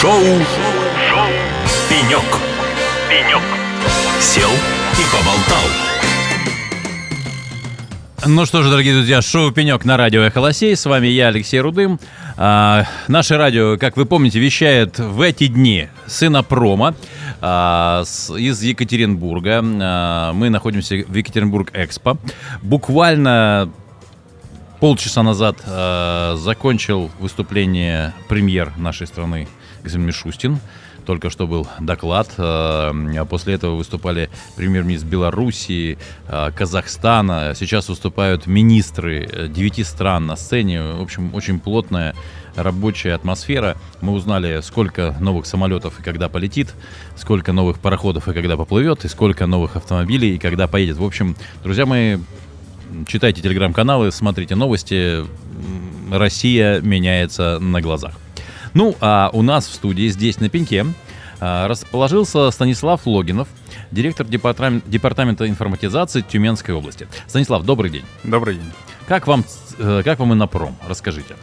Шоу, Шоу. «Пенек». «Пенек». Сел и поболтал. Ну что ж, дорогие друзья, шоу «Пенек» на радио «Эхолосей». С вами я, Алексей Рудым. А, наше радио, как вы помните, вещает в эти дни с Инопрома а, с, из Екатеринбурга. А, мы находимся в Екатеринбург-Экспо. Буквально полчаса назад а, закончил выступление премьер нашей страны Мишустин только что был доклад. А после этого выступали премьер-министр Белоруссии, Казахстана. Сейчас выступают министры девяти стран на сцене. В общем, очень плотная рабочая атмосфера. Мы узнали, сколько новых самолетов и когда полетит, сколько новых пароходов и когда поплывет, и сколько новых автомобилей и когда поедет. В общем, друзья мои, читайте телеграм-каналы, смотрите новости. Россия меняется на глазах. Ну, а у нас в студии здесь на пеньке расположился Станислав Логинов, директор департамента, департамента информатизации Тюменской области. Станислав, добрый день. Добрый день. Как вам, как вам Инопром? Расскажите.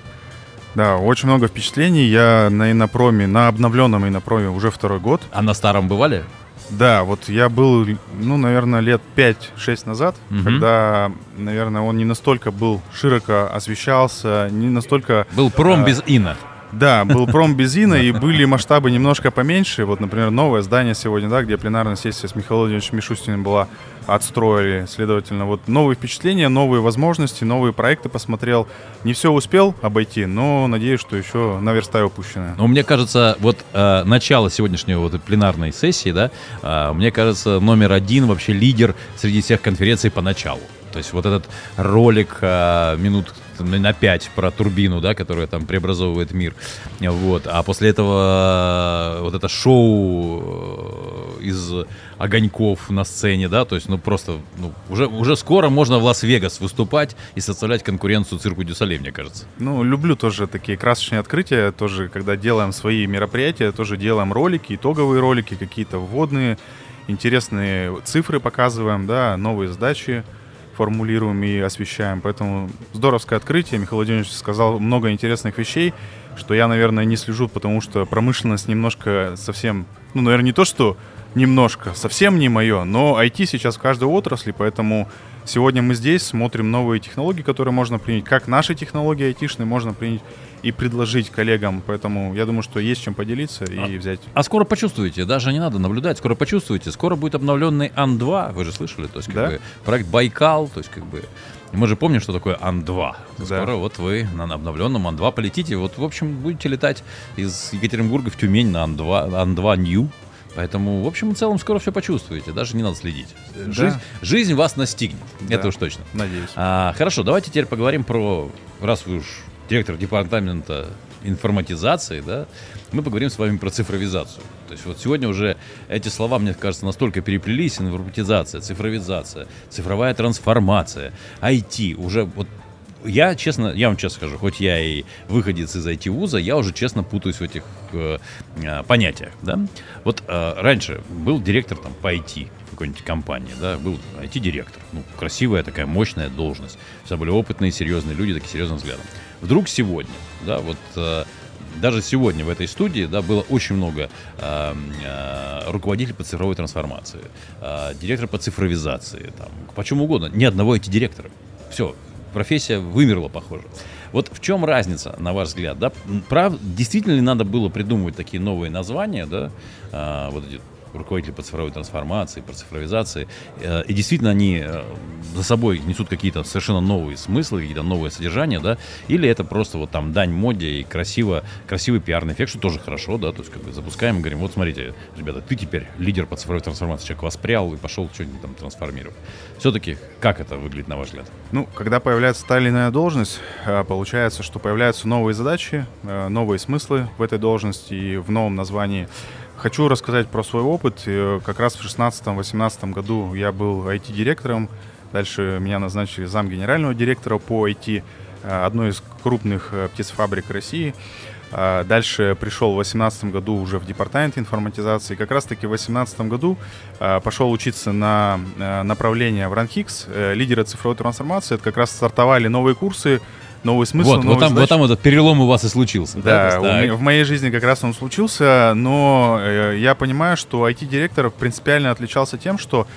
Да, очень много впечатлений. Я на Инопроме, на обновленном Инопроме уже второй год. А на старом бывали? Да, вот я был, ну, наверное, лет 5-6 назад, угу. когда, наверное, он не настолько был широко освещался, не настолько... Был пром а, без ина. Да, был пром без ина, и были масштабы немножко поменьше. Вот, например, новое здание сегодня, да, где пленарная сессия с Михаилом Владимировичем Мишустиным была, отстроили. Следовательно, вот новые впечатления, новые возможности, новые проекты посмотрел. Не все успел обойти, но надеюсь, что еще наверстаю упущенное. Ну, мне кажется, вот э, начало сегодняшней вот пленарной сессии, да, э, мне кажется, номер один вообще лидер среди всех конференций по началу. То есть вот этот ролик э, минут на 5 про турбину, да, которая там преобразовывает мир. Вот. А после этого э, вот это шоу э, из огоньков на сцене, да, то есть, ну, просто, ну, уже, уже скоро можно в Лас-Вегас выступать и составлять конкуренцию цирку дю Солей, мне кажется. Ну, люблю тоже такие красочные открытия, тоже, когда делаем свои мероприятия, тоже делаем ролики, итоговые ролики, какие-то вводные, интересные цифры показываем, да, новые сдачи формулируем и освещаем. Поэтому здоровское открытие. Михаил Владимирович сказал много интересных вещей, что я, наверное, не слежу, потому что промышленность немножко совсем, ну, наверное, не то, что немножко, совсем не мое, но IT сейчас в каждой отрасли, поэтому сегодня мы здесь смотрим новые технологии, которые можно принять, как наши технологии айтишные можно принять и предложить коллегам. Поэтому я думаю, что есть чем поделиться и а, взять. А скоро почувствуете, даже не надо наблюдать, скоро почувствуете. Скоро будет обновленный Ан-2, вы же слышали, то есть как да? бы проект Байкал, то есть как бы мы же помним, что такое Ан-2. Да. Скоро вот вы на обновленном Ан-2 полетите. Вот, в общем, будете летать из Екатеринбурга в Тюмень на Ан-2, Ан-2 New. Поэтому, в общем и целом, скоро все почувствуете. Даже не надо следить. Да. Жизнь, жизнь вас настигнет. Да. Это уж точно. Надеюсь. А, хорошо, давайте теперь поговорим про, раз вы уж директор департамента информатизации, да, мы поговорим с вами про цифровизацию. То есть вот сегодня уже эти слова, мне кажется, настолько переплелись, информатизация, цифровизация, цифровая трансформация, IT, уже вот я, честно, я вам честно скажу, хоть я и выходец из IT-вуза, я уже честно путаюсь в этих э, э, понятиях, да. Вот э, раньше был директор там по IT какой-нибудь компании, да, был IT-директор, ну, красивая такая мощная должность, все были опытные, серьезные люди, такие серьезным взглядом. Вдруг сегодня, да, вот э, даже сегодня в этой студии да, было очень много э, э, руководителей по цифровой трансформации, э, директора по цифровизации, там, по чему угодно. Ни одного эти директора. Все, профессия вымерла, похоже. Вот в чем разница, на ваш взгляд? Да? Прав, действительно ли надо было придумывать такие новые названия, да? а, вот эти руководители по цифровой трансформации, по цифровизации. Э, и действительно они э, за собой несут какие-то совершенно новые смыслы, какие-то новые содержания, да, или это просто вот там дань моде и красиво, красивый пиарный эффект, что тоже хорошо, да, то есть как бы запускаем и говорим, вот смотрите, ребята, ты теперь лидер по цифровой трансформации, человек воспрял и пошел что-нибудь там трансформировать. Все-таки как это выглядит, на ваш взгляд? Ну, когда появляется та или иная должность, э, получается, что появляются новые задачи, новые смыслы в этой должности и в новом названии Хочу рассказать про свой опыт. Э, как раз в 2016-2018 году я был IT-директором. Дальше меня назначили зам генерального директора по IT э, одной из крупных э, птицефабрик России. Дальше пришел в 2018 году уже в департамент информатизации. Как раз-таки в 2018 году пошел учиться на направление в РАНХИКС, лидеры цифровой трансформации. Это как раз стартовали новые курсы новый смысл, вот, новые вот, там, вот там этот перелом у вас и случился. Да, То у меня- в моей жизни как раз он случился, но э, я понимаю, что IT-директор принципиально отличался тем, что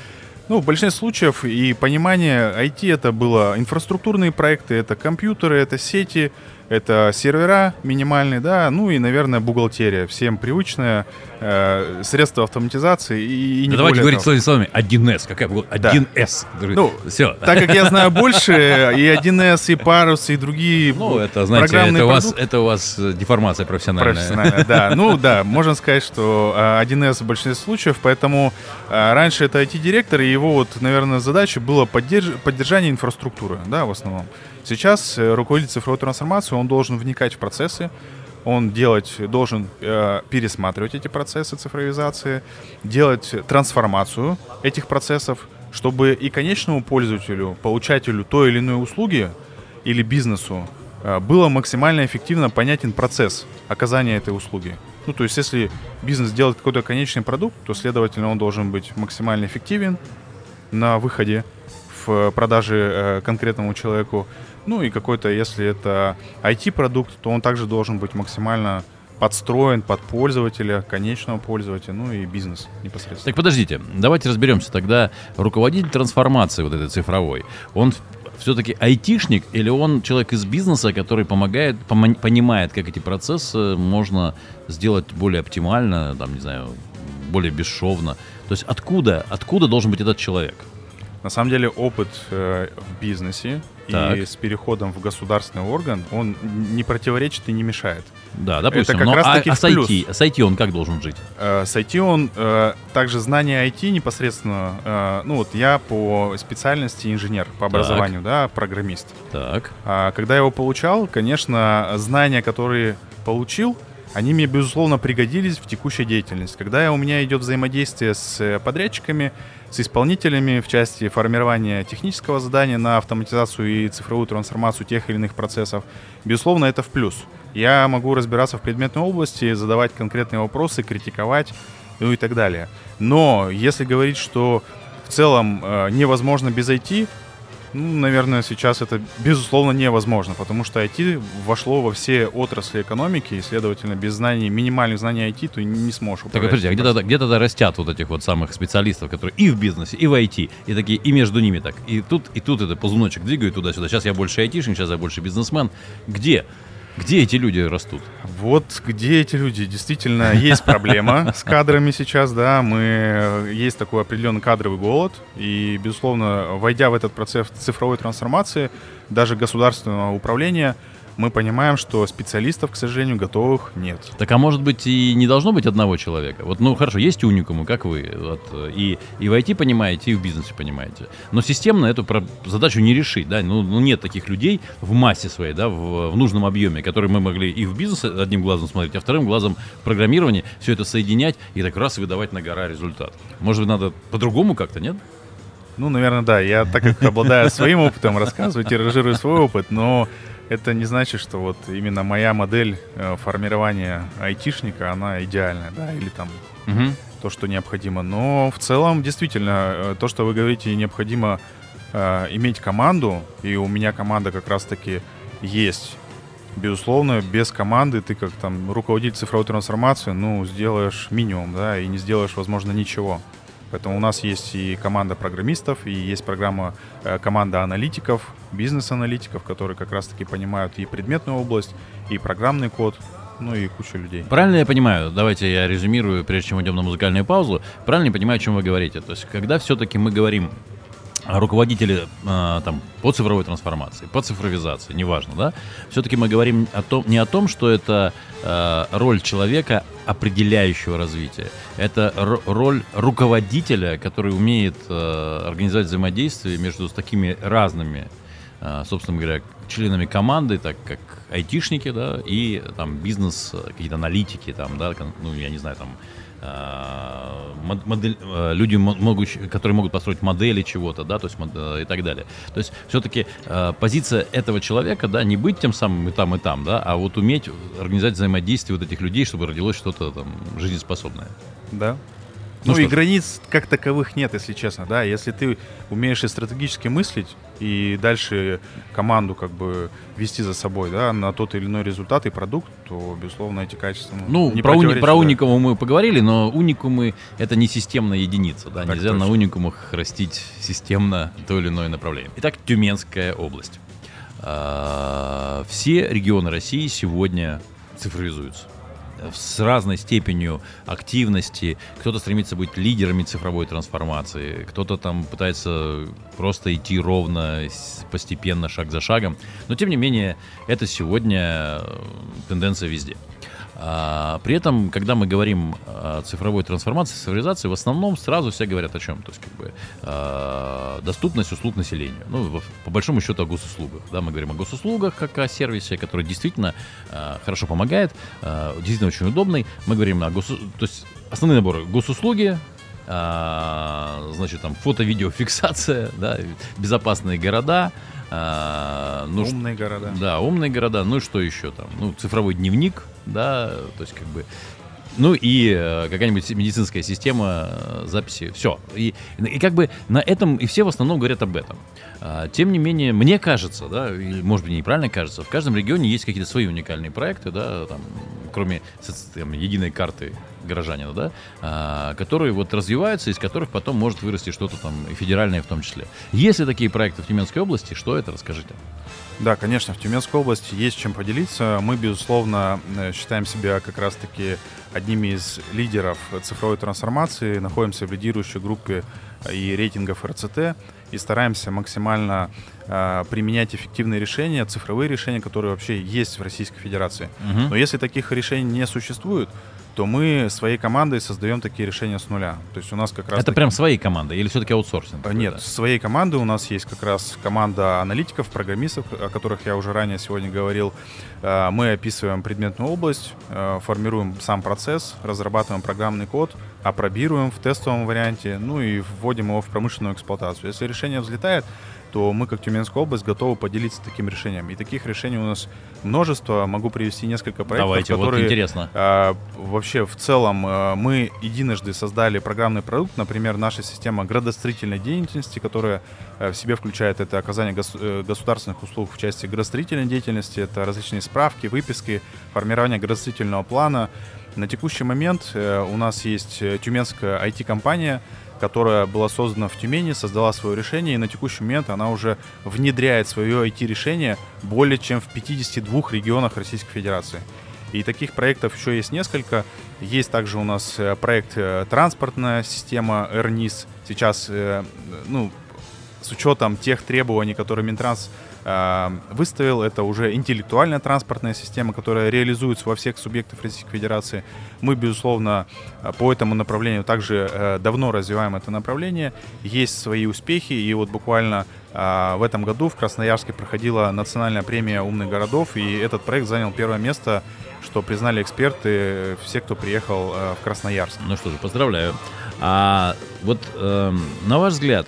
ну, в большинстве случаев и понимание IT это было инфраструктурные проекты, это компьютеры, это сети, это сервера минимальные, да, ну и, наверное, бухгалтерия, всем привычное, э, средства автоматизации и, и не Да давайте говорить того. словами, словами 1С. Какая была? Да. 1С. Ну, Все. Так как я знаю больше, и 1С, и Парус, и другие Ну, это, знаете, это у, вас, это у вас э, деформация профессиональная. Профессионально, да. Ну да, можно сказать, что а, 1С в большинстве случаев, поэтому а, раньше это IT-директор, и его вот, наверное, задача была поддерж- поддержание инфраструктуры, да, в основном. Сейчас э, руководитель цифровой трансформации, он должен вникать в процессы, он делать, должен э, пересматривать эти процессы цифровизации, делать трансформацию этих процессов, чтобы и конечному пользователю, получателю той или иной услуги или бизнесу э, было максимально эффективно понятен процесс оказания этой услуги. Ну, то есть, если бизнес делает какой-то конечный продукт, то, следовательно, он должен быть максимально эффективен на выходе в продаже э, конкретному человеку. Ну и какой-то, если это IT-продукт, то он также должен быть максимально подстроен под пользователя, конечного пользователя, ну и бизнес непосредственно. Так подождите, давайте разберемся тогда. Руководитель трансформации вот этой цифровой, он все-таки айтишник или он человек из бизнеса, который помогает, пома- понимает, как эти процессы можно сделать более оптимально, там, не знаю, более бесшовно. То есть откуда, откуда должен быть этот человек? На самом деле опыт э, в бизнесе и Так. с переходом в государственный орган, он не противоречит и не мешает. Да, допустим. как но, раз-таки а, а с. IT, с IT он как должен жить? Э, С IT он э, также знание IT непосредственно. э, ну вот я по специальности инженер по образованию, да, программист. Так. А когда я его получал, конечно, знания, которые получил, они мне, безусловно, пригодились в текущей деятельности. Когда у меня идет взаимодействие с э, подрядчиками, с исполнителями в части формирования технического задания на автоматизацию и цифровую трансформацию тех или иных процессов, безусловно, это в плюс. Я могу разбираться в предметной области, задавать конкретные вопросы, критиковать, ну и так далее. Но если говорить, что в целом э, невозможно без IT, ну, наверное, сейчас это безусловно невозможно, потому что IT вошло во все отрасли экономики, и, следовательно, без знаний, минимальных знаний IT ты не сможешь Так, управлять. подожди, а где тогда, где тогда растят вот этих вот самых специалистов, которые и в бизнесе, и в IT, и такие, и между ними так. И тут, и тут это ползуночек двигают туда-сюда. Сейчас я больше айтишник, сейчас я больше бизнесмен. Где? Где эти люди растут? Вот где эти люди? Действительно, есть проблема с кадрами сейчас, да, мы, э, есть такой определенный кадровый голод, и, безусловно, войдя в этот процесс цифровой трансформации, даже государственного управления, мы понимаем, что специалистов, к сожалению, готовых нет. Так а может быть и не должно быть одного человека? Вот, ну хорошо, есть уникумы, как вы, вот, и, и в IT понимаете, и в бизнесе понимаете. Но системно эту про- задачу не решить, да, ну, ну, нет таких людей в массе своей, да, в, в нужном объеме, которые мы могли и в бизнесе одним глазом смотреть, а вторым глазом в программировании все это соединять и так раз выдавать на гора результат. Может быть, надо по-другому как-то, нет? Ну, наверное, да. Я, так как обладаю своим опытом, рассказываю, тиражирую свой опыт, но это не значит, что вот именно моя модель э, формирования айтишника, она идеальная, да, или там Мгм. то, что необходимо. Но в целом, действительно, э, то, что вы говорите, необходимо э, иметь команду, и у меня команда как раз-таки есть. Безусловно, без команды ты как там руководитель цифровой трансформации, ну, сделаешь минимум, да, и не сделаешь, возможно, ничего. Поэтому у нас есть и команда программистов, и есть программа, э, команда аналитиков, бизнес-аналитиков, которые как раз-таки понимают и предметную область, и программный код, ну и куча людей. Правильно я понимаю, давайте я резюмирую, прежде чем идем на музыкальную паузу, правильно я понимаю, о чем вы говорите? То есть, когда все-таки мы говорим о руководителе э, там, по цифровой трансформации, по цифровизации, неважно, да, все-таки мы говорим о том, не о том, что это э, роль человека, определяющего развитие. Это ро- роль руководителя, который умеет организовать взаимодействие между такими разными собственно говоря, членами команды, так как айтишники, да, и там бизнес, какие-то аналитики, там, да, ну, я не знаю, там, модель- э, люди, мо- могущие- которые могут построить модели чего-то, да, то есть э, и так далее. То есть все-таки позиция этого человека, да, не быть тем самым и там, и там, да, а вот уметь организовать взаимодействие вот этих людей, чтобы родилось что-то там жизнеспособное. Да, Ну, Ну и границ как таковых нет, если честно, да. Если ты умеешь и стратегически мыслить, и дальше команду как бы вести за собой, да, на тот или иной результат и продукт, то, безусловно, эти качества Ну, не про, уни- про да. уникумы мы поговорили, но уникумы это не системная единица. Да? Так Нельзя на точно. уникумах растить системно то или иное направление. Итак, Тюменская область. А, Все регионы России сегодня цифровизуются с разной степенью активности. Кто-то стремится быть лидерами цифровой трансформации, кто-то там пытается просто идти ровно, постепенно, шаг за шагом. Но тем не менее, это сегодня э, тенденция везде. А, при этом, когда мы говорим о цифровой трансформации, цифровизации, в основном сразу все говорят о чем? То есть, как бы, а, доступность услуг населению. Ну, по большому счету, о госуслугах. Да, мы говорим о госуслугах, как о сервисе, который действительно а, хорошо помогает, а, действительно очень удобный. Мы говорим о госу... То есть, основные наборы госуслуги, значит, там, фото-видеофиксация, да, безопасные города, а, ну, Умные города. да, умные города. Ну и что еще там? Ну, цифровой дневник, да, то есть как бы. Ну и э, какая-нибудь медицинская система э, записи. Все. И, и как бы на этом, и все в основном говорят об этом. А, тем не менее, мне кажется, да, или может быть неправильно кажется, в каждом регионе есть какие-то свои уникальные проекты, да, там, кроме там, единой карты горожанина, да, а, которые вот развиваются, из которых потом может вырасти что-то там и федеральное в том числе. Есть ли такие проекты в Тюменской области? Что это? Расскажите. Да, конечно, в Тюменской области есть чем поделиться. Мы, безусловно, э, считаем себя как раз-таки одними из лидеров цифровой трансформации, находимся в лидирующей группе э, и рейтингов РЦТ и стараемся максимально э, применять эффективные решения, цифровые решения, которые вообще есть в Российской Федерации. Мгм. Но если таких решений не существует, то мы своей командой создаем такие решения с нуля. То есть у нас как раз Это таки- прям своей команды или все-таки аутсорсинг? Нет, своей команды у нас есть как раз команда аналитиков, программистов, о которых я уже ранее сегодня говорил. Э, Мы описываем предметную область, э, формируем сам процесс, разрабатываем программный код, апробируем в тестовом варианте, ну и вводим его в промышленную эксплуатацию. Если решение взлетает, то мы, как Тюменская область, готовы поделиться таким решением. И таких решений у нас множество. Могу привести несколько проектов, Давайте, вот которые интересно. а, Вообще, в целом, э, мы единожды создали программный продукт, например, наша система градостроительной деятельности, которая э, в себе включает это оказание гос- э, государственных услуг в части градостроительной деятельности, это различные справки, выписки, формирование градостроительного плана. На текущий момент э, у нас есть э, тюменская IT-компания, которая была создана в Тюмени, создала свое решение, и на текущий момент она уже внедряет свое IT-решение более чем в 52 регионах Российской Федерации. И таких проектов еще есть несколько. Есть также у нас э, проект э, транспортная система РНИС. Сейчас, э, ну, с учетом тех требований, которые Минтранс выставил, это уже интеллектуальная транспортная система, которая реализуется во всех субъектах Российской Федерации. Мы, безусловно, э, по этому направлению также э, давно развиваем это направление. Есть свои успехи, и вот буквально э, в этом году в Красноярске проходила национальная премия умных городов, и этот проект занял первое место, что признали эксперты, э, все, кто приехал э, в Красноярск. Ну что же, поздравляю. А вот эм, на ваш взгляд,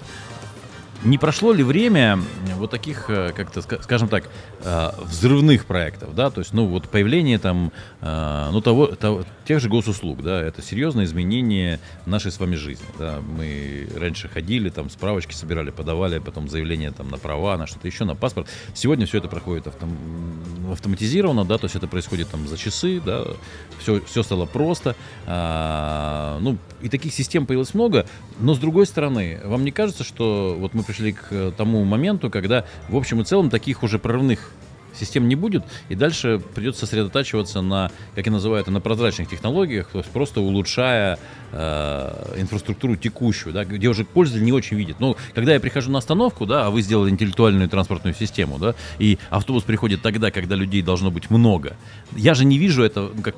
не прошло ли время вот таких, э, как-то, ска- скажем так, э, взрывных проектов, да, то есть, ну, вот появление там, э, ну, того, того- тех же госуслуг, да, это серьезное изменение нашей с вами жизни, да, мы раньше ходили, там, справочки собирали, подавали, потом заявление там на права, на что-то еще, на паспорт, сегодня все это проходит автом- автоматизированно, да, то есть это происходит там за часы, да, все, все стало просто, а, ну, и таких систем появилось много, но с другой стороны, вам не кажется, что вот мы пришли к э, тому моменту, когда в общем и целом таких уже прорывных систем не будет, и дальше придется сосредотачиваться на, как я называю это, на прозрачных технологиях, то есть просто улучшая э, инфраструктуру текущую, да, где уже пользователь не очень видит. Ну, когда я прихожу на остановку, да, а вы сделали интеллектуальную транспортную систему, да, и автобус приходит тогда, когда людей должно быть много, я же не вижу это, ну, как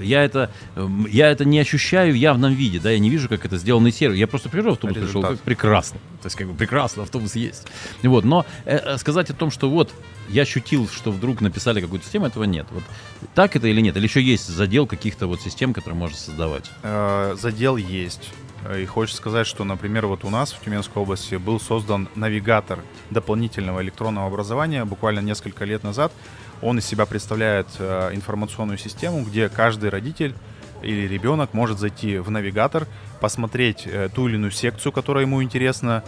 я это, эм, я это не ощущаю в явном виде, да, я не вижу, как это сделанный сервис. Я просто прихожу, автобус пришел, Результат. как прекрасно. То есть, как бы прекрасно, автобус есть. Вот, но э, э, сказать о том, что вот я ощутил, что вдруг написали какую-то систему, этого нет. Вот так это или нет? Или еще есть задел каких-то вот систем, которые можно создавать? Э, задел есть. И хочется сказать, что, например, вот у нас в Тюменской области был создан навигатор дополнительного электронного образования буквально несколько лет назад. Он из себя представляет э, информационную систему, где каждый родитель или ребенок может зайти в навигатор, посмотреть э, ту или иную секцию, которая ему интересна,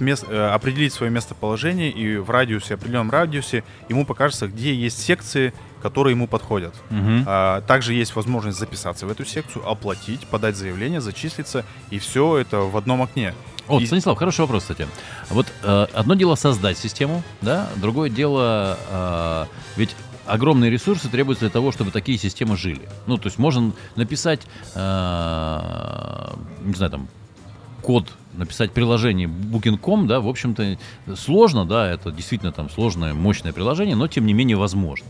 мест, э, определить свое местоположение и в радиусе, определенном радиусе ему покажется, где есть секции, которые ему подходят. Мгм. А, также есть возможность записаться в эту секцию, оплатить, подать заявление, зачислиться, и все это в одном окне. О, И- Станислав, хороший вопрос, кстати. Вот э, одно дело создать систему, да, другое дело, э, ведь огромные ресурсы требуются для того, чтобы такие системы жили. Ну, то есть можно написать, э, не знаю, там, код, написать приложение Booking.com, да, в общем-то, сложно, да, это действительно там сложное, мощное приложение, но тем не менее возможно.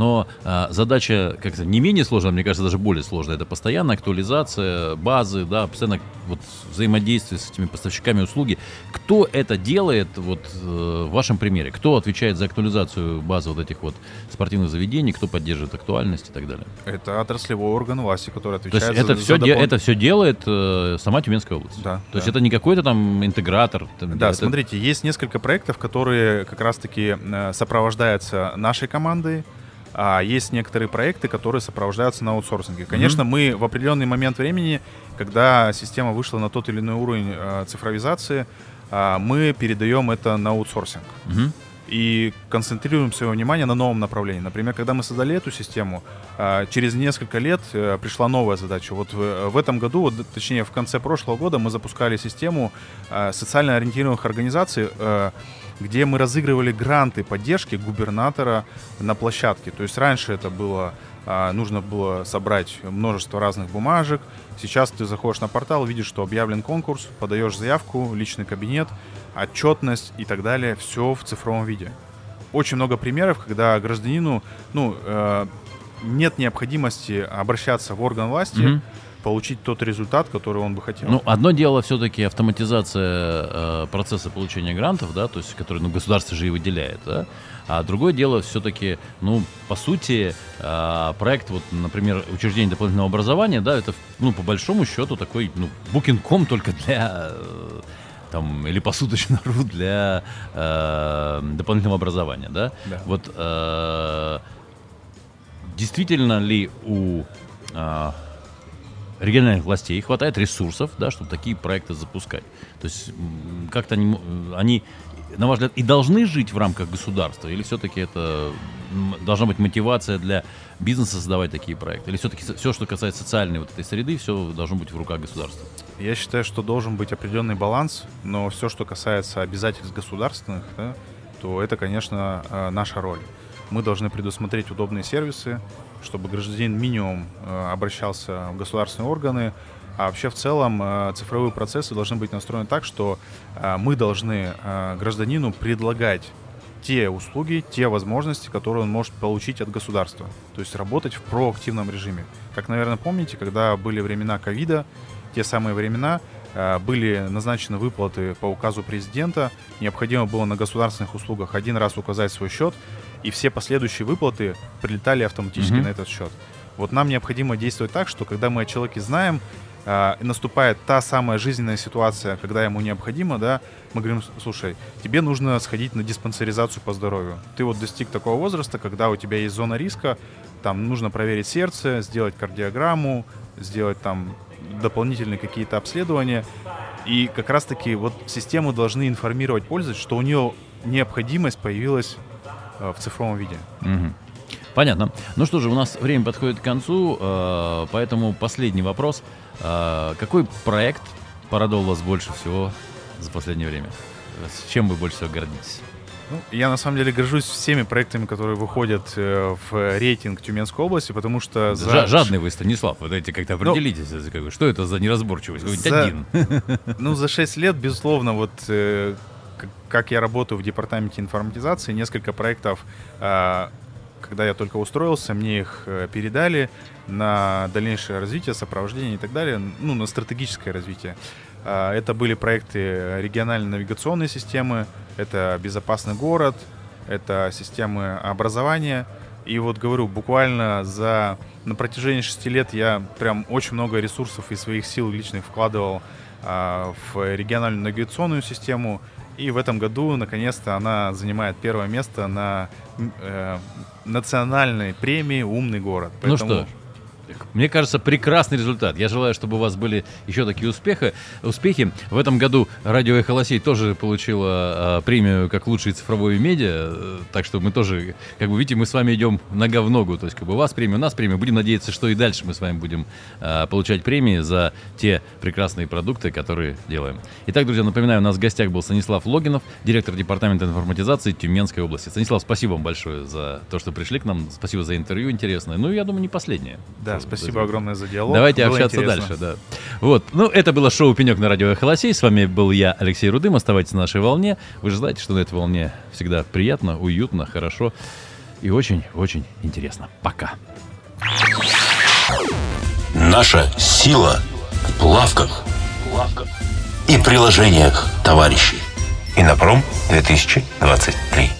Но а, задача, как то не менее сложная, мне кажется, даже более сложная, это постоянная актуализация базы, да, постоянно вот взаимодействие с этими поставщиками услуги. Кто это делает, вот э, в вашем примере? Кто отвечает за актуализацию базы вот этих вот спортивных заведений, кто поддерживает актуальность и так далее? Это отраслевой орган власти, который То отвечает есть это за, все, за допол- это все делает э, сама Тюменская область. Да, То есть да. это не какой-то там интегратор. там, Да, это- смотрите, есть несколько проектов, которые как раз-таки э, сопровождаются нашей командой, а есть некоторые проекты, которые сопровождаются на аутсорсинге. Конечно, мы в определенный момент времени, когда система вышла на тот или иной уровень э, цифровизации, а, мы передаем это на аутсорсинг Мгм. И концентрируем свое внимание на новом направлении. Например, когда мы создали эту систему, а, через несколько лет э, пришла новая задача. Вот в, этом году, точнее в конце прошлого года, мы запускали систему а, социально ориентированных организаций, э, где мы разыгрывали гранты поддержки губернатора на площадке. То есть раньше это было нужно было собрать множество разных бумажек. Сейчас ты заходишь на портал, видишь, что объявлен конкурс, подаешь заявку, личный кабинет, отчетность и так далее. Все в цифровом виде. Очень много примеров, когда гражданину ну, э, нет необходимости обращаться в орган власти, Мгм. Получить тот результат, который он бы хотел. Ну, одно дело все-таки автоматизация э, процесса получения грантов, да, то есть, который, ну, государство же и выделяет, да, а другое дело все-таки, ну, по сути, э, проект, вот, например, учреждение дополнительного образования, да, это, ну, по большому счету такой, ну, Booking.com только для э, там, или посуточно.ру для э, дополнительного образования, да? Да. Вот э, действительно ли у э, региональных властей хватает ресурсов, да, чтобы такие проекты запускать? То есть как-то они, м, они, на ваш взгляд, и должны жить в рамках государства, или все-таки это должна быть мотивация для бизнеса создавать такие проекты? Или все-таки все, что касается социальной вот этой среды, все должно быть в руках государства? Я считаю, что должен быть определенный баланс, но все, что касается обязательств государственных, да, то это, конечно, э, наша роль. Мы должны предусмотреть удобные сервисы, чтобы гражданин минимум э, обращался в государственные органы, а вообще в целом э, цифровые процессы должны быть настроены так, что э, мы должны гражданину предлагать те услуги, те возможности, которые он может получить от государства. То есть работать в проактивном режиме. Как, наверное, помните, когда были времена ковида, те самые времена, были назначены выплаты по указу президента, необходимо было на государственных услугах один раз указать свой счет, и все последующие выплаты прилетали автоматически Мгм. на этот счет. Вот нам необходимо действовать так, что когда мы о человеке знаем, и наступает та самая жизненная ситуация, когда ему необходимо, да, мы говорим, слушай, тебе нужно сходить на диспансеризацию по здоровью. Ты вот достиг такого возраста, когда у тебя есть зона риска, там нужно проверить сердце, сделать кардиограмму, сделать там дополнительные какие-то обследования. И как раз-таки вот системы должны информировать пользователя, что у нее необходимость появилась э, в цифровом виде. Мгм. Понятно. Ну что же, у нас время подходит к концу, э, поэтому последний вопрос. Э, Какой проект порадовал вас больше всего за последнее время? С чем вы больше всего гордитесь? Ну, я на самом деле горжусь всеми проектами, которые выходят э, в рейтинг Тюменской области, потому что за- Жа- Жадный вы, Станислав, вы дайте как-то определитесь, это как что это за неразборчивость? Вы За- один. Ну, за 6 лет, безусловно, вот э, как я работаю в департаменте информатизации, несколько проектов, а, когда я только устроился, мне их э, передали на дальнейшее развитие, сопровождение и так далее, ну, на стратегическое развитие. А, Это были проекты региональной навигационной системы, это безопасный город, это системы образования. И вот говорю, буквально за на протяжении шести лет я прям очень много ресурсов и своих сил личных вкладывал а, в региональную навигационную систему. И в этом году, наконец-то, она занимает первое место на э, национальной премии «Умный город». Ну Поэтому- что ж, Мне кажется, прекрасный результат. Я желаю, чтобы у вас были еще такие успехи. успехи. В этом году радио «Эхо Лосей» тоже получила премию как лучший цифровой медиа. Э, так что мы тоже, как бы видите, мы с вами идем нога в ногу. То есть как бы у вас премия, у нас премия. Будем надеяться, что и дальше мы с вами будем э, получать премии за те прекрасные продукты, которые делаем. Итак, друзья, напоминаю, у нас в гостях был Станислав Логинов, директор департамента информатизации Тюменской области. Станислав, спасибо вам большое за то, что пришли к нам. Спасибо за интервью интересное. Ну, я думаю, не последнее. Да, спасибо огромное за диалог. Давайте было общаться интересно. дальше, да. Вот. Ну, это было шоу «Пенек» на радио «Эхолосей». С вами был я, Алексей Рудым. Оставайтесь на нашей волне. Вы же знаете, что на этой волне всегда приятно, уютно, хорошо и очень-очень интересно. Пока. Наша сила в плавках и приложениях товарищей. Инопром 2023.